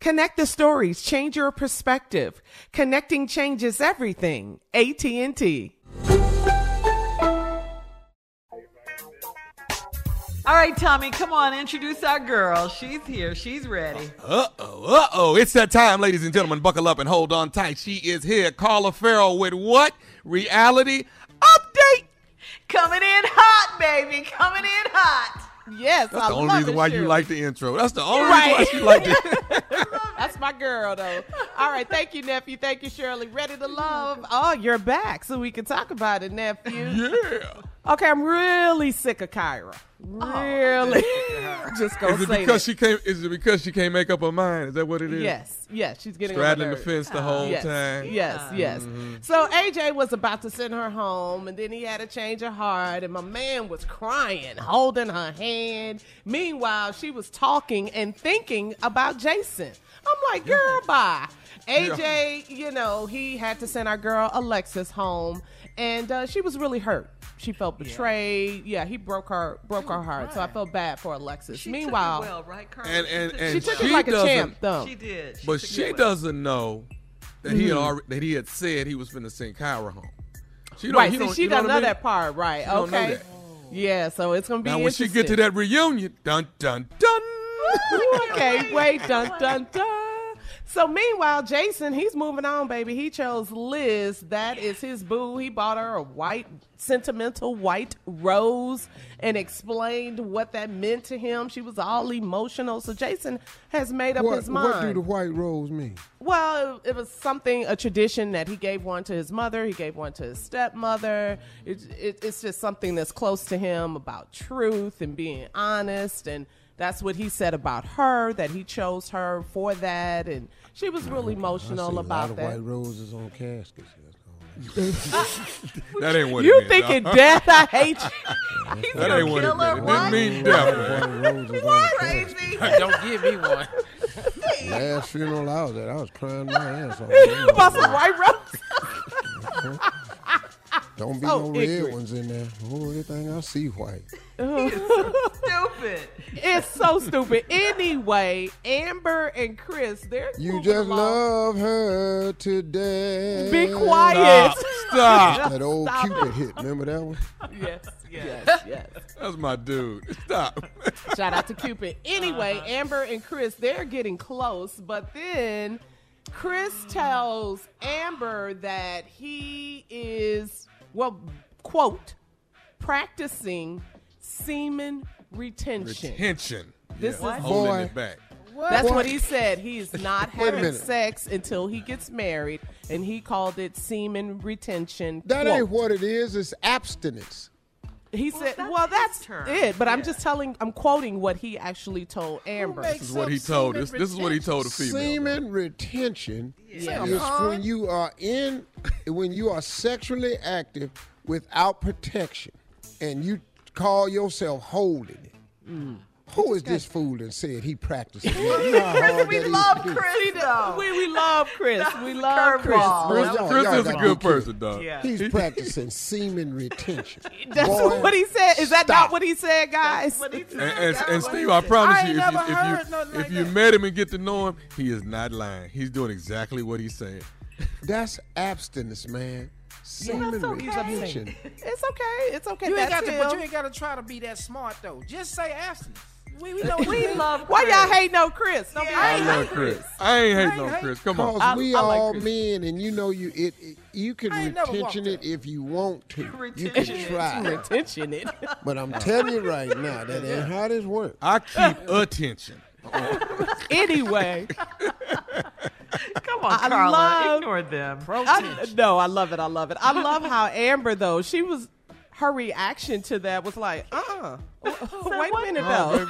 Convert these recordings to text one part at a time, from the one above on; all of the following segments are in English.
Connect the stories, change your perspective. Connecting changes everything. AT&T. All right, Tommy, come on, introduce our girl. She's here. She's ready. Uh oh, uh oh. It's that time, ladies and gentlemen. Buckle up and hold on tight. She is here. Carla Ferrell with what? Reality update. Coming in hot, baby. Coming in hot. Yes, That's I the only love reason why Shirley. you like the intro. That's the only Right. reason why she liked it. That's my girl, though. All right, thank you, nephew. Thank you, Shirley. Ready to love? Oh, you're back, so we can talk about it, nephew. yeah. Okay, I'm really sick of Kyra. Really, just gonna Is it because that. she can't? Is it because she can't make up her mind? Is that what it is? Yes, yes, she's getting on Straddling the fence the whole yes, time. Yes, yes. Mm-hmm. So AJ was about to send her home, and then he had a change of heart, and my man was crying, holding her hand. Meanwhile, she was talking and thinking about Jason. I'm like, girl, bye. AJ, you know, he had to send our girl Alexis home, and uh, she was really hurt. She felt betrayed. Yeah, he broke her broke her heart. So I felt bad for Alexis. She Meanwhile, took it well, right, Carla? And and and she took she it like a doesn't- champ, though. She did. She But she well. doesn't know that he had already, that he had said he was going to send Kyra home. She don't, right? he See, don't- she doesn't what I know that part, right? She don't know okay. that. Yeah, so it's gonna be Now when she get to that reunion, dun dun dun. okay, wait, dun dun dun. So meanwhile, Jason, he's moving on, baby. He chose Liz. That is his boo. He bought her a white, sentimental white rose and explained what that meant to him. She was all emotional. So Jason has made up What, his mind. what do the white rose mean? Well, it was something, a tradition that he gave one to his mother, he gave one to his stepmother. It, it, it's just something that's close to him about truth and being honest. And that's what he said about her, that he chose her for that. And she was really I see emotional a lot about of that. white roses on caskets. That ain't what You it meant, thinking dog. death? I hate you. He's That gonna ain't what it kill her. meant. It What? didn't mean death. White roses on caskets. Crazy. Don't give me one. Last funeral I was at, I was crying my ass off. about some white rose. Don't be So no red ignorant. ones in there. Oh, everything I see white. Stupid. It's so stupid. Anyway, Amber and Chris, they're You just along. love her today. Be quiet. Stop. That old Stop Cupid hit. Remember that one? Yes, yes, yes. That's my dude. Stop. Shout out to Cupid. Anyway, uh-huh. Amber and Chris, they're getting close, but then Chris tells Amber that he is, well, quote, practicing semen retention. Retention. This Yeah, is- holding Boy. it back. That's What? what he said. He's not having sex until he gets married, and he called it semen retention. That quote. ain't what it is. It's abstinence. He said, that's "Well, that's term. it." But I'm just telling, I'm quoting what he actually told Amber. This is what he told us. This is what he told the female. Semen retention Yeah. is when you are in, when you are sexually active without protection, and you call yourself holding it. Mm. Who is this fool and said he practices? it? You know how hard We that is love. Chris, though. We, we love Chris. We love Chris. curveball. Chris, That Chris is a good person, dog. Yeah. He's practicing semen retention. That's Boy, what he said. Is that not what he said, guys? What he said. And, and, and Steve, I promise I you, if you, if you, if like you met him and get to know him, he is not lying. He's doing exactly what he's saying. That's abstinence, man. Semen that's okay. retention. It's okay. It's okay. You ain't got to, but you ain't got to try to be that smart though. Just say abstinence. We, we know We you love Why y'all hate no Chris? Don't be I hating love no Chris. I ain't hating on hate- Chris. Come on. Cause we I like all Chris. men, and you know you it, it- you can I ain't never retention walked it if you want to. You Retention can it. try, Retention it. but I'm telling you right now that ain't how this works. I keep attention. anyway, Come on, I Carla. love- Ignore them. I, no, I love it. I love it. I love how Amber though she was. Her reaction to that was like, uh, uh wait a minute though,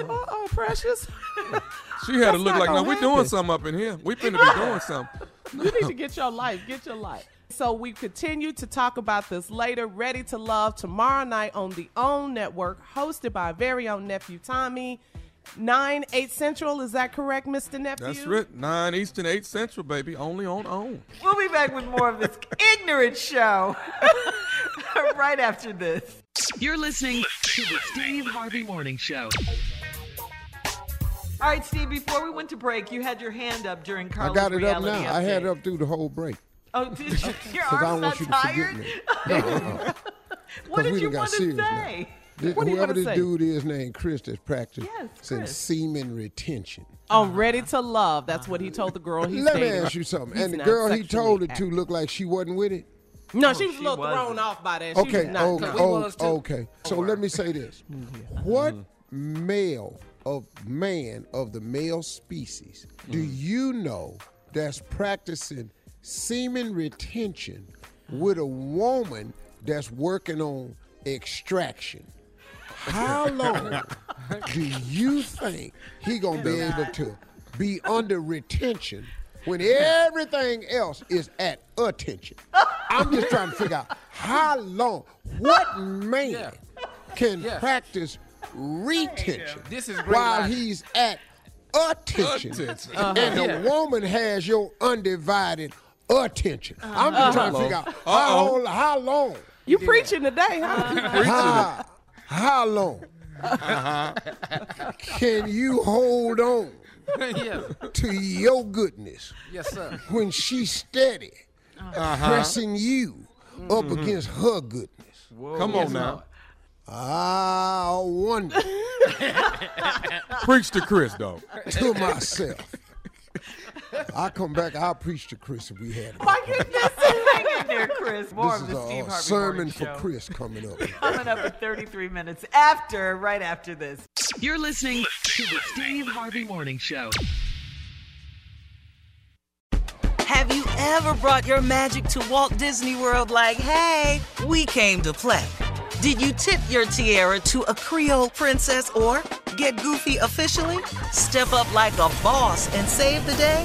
uh, uh precious, She had to look like, no, we're doing something up in here. We finna be doing something. you need to get your life, get your life. So we continue to talk about this later. Ready to Love tomorrow night on the OWN network, hosted by our very own nephew Tommy. Nine eight central. Is that correct, Mister Nephew? That's right. Nine Eastern, eight Central, baby. Only on OWN. We'll be back with more of this ignorant show right after this. You're listening to the Steve Harvey Morning Show. All right, Steve, before we went to break, you had your hand up during I got it up reality now. I had it up through the whole break Oh, did you? Your because I don't arm's not you to tired? forget me. No, uh-uh. What 'Cause did we you want to serious now. say? This- What do you whoever wanna this say? dude is named Chris that's practicing Yes, in Chris. semen retention. On Ready to Love. That's what he told the girl he's Let me ask you something. He's and the girl he told it active. to looked like she wasn't with it. No, she oh, was a she little wasn't. thrown off by that. She Okay, was not oh, drunk. oh, was okay. So let me say this: mm-hmm. What mm-hmm. male of man of the male species do mm-hmm. you know that's practicing semen retention with a woman that's working on extraction? How long do you think he gonna be able to be under retention when everything else is at attention? I'm just trying to figure out how long. What man can Yeah. practice retention This is while logic. he's at attention, Attention. Uh-huh. and the woman has your undivided attention? Uh-huh. I'm just trying to uh-huh. figure out how, Uh-oh. how long. You preaching today, huh? How, how long can you hold on yeah. to your goodness Yes, sir. when she's steady uh-huh. pressing you up mm-hmm. against her goodness? Come on now. I ah, wonder Preach to Chris, though. to myself. I come back, I'll preach to Chris if we had it. Hang in there, Chris. More This of is the a, Steve uh, Harvey sermon for Show. Chris coming up. Coming up in 33 minutes after, right after this. You're listening to the Steve Harvey Morning Show. Have you ever brought your magic to Walt Disney World like, hey, we came to play? Did you tip your tiara to a Creole princess or get goofy officially? Step up like a boss and save the day?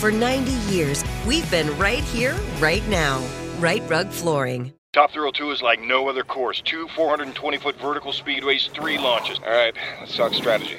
For 90 years, we've been right here, right now. Rite Rug Flooring. Top Thrill 2 is like no other course. Two 420 foot vertical speedways, three launches. All right, let's talk strategy.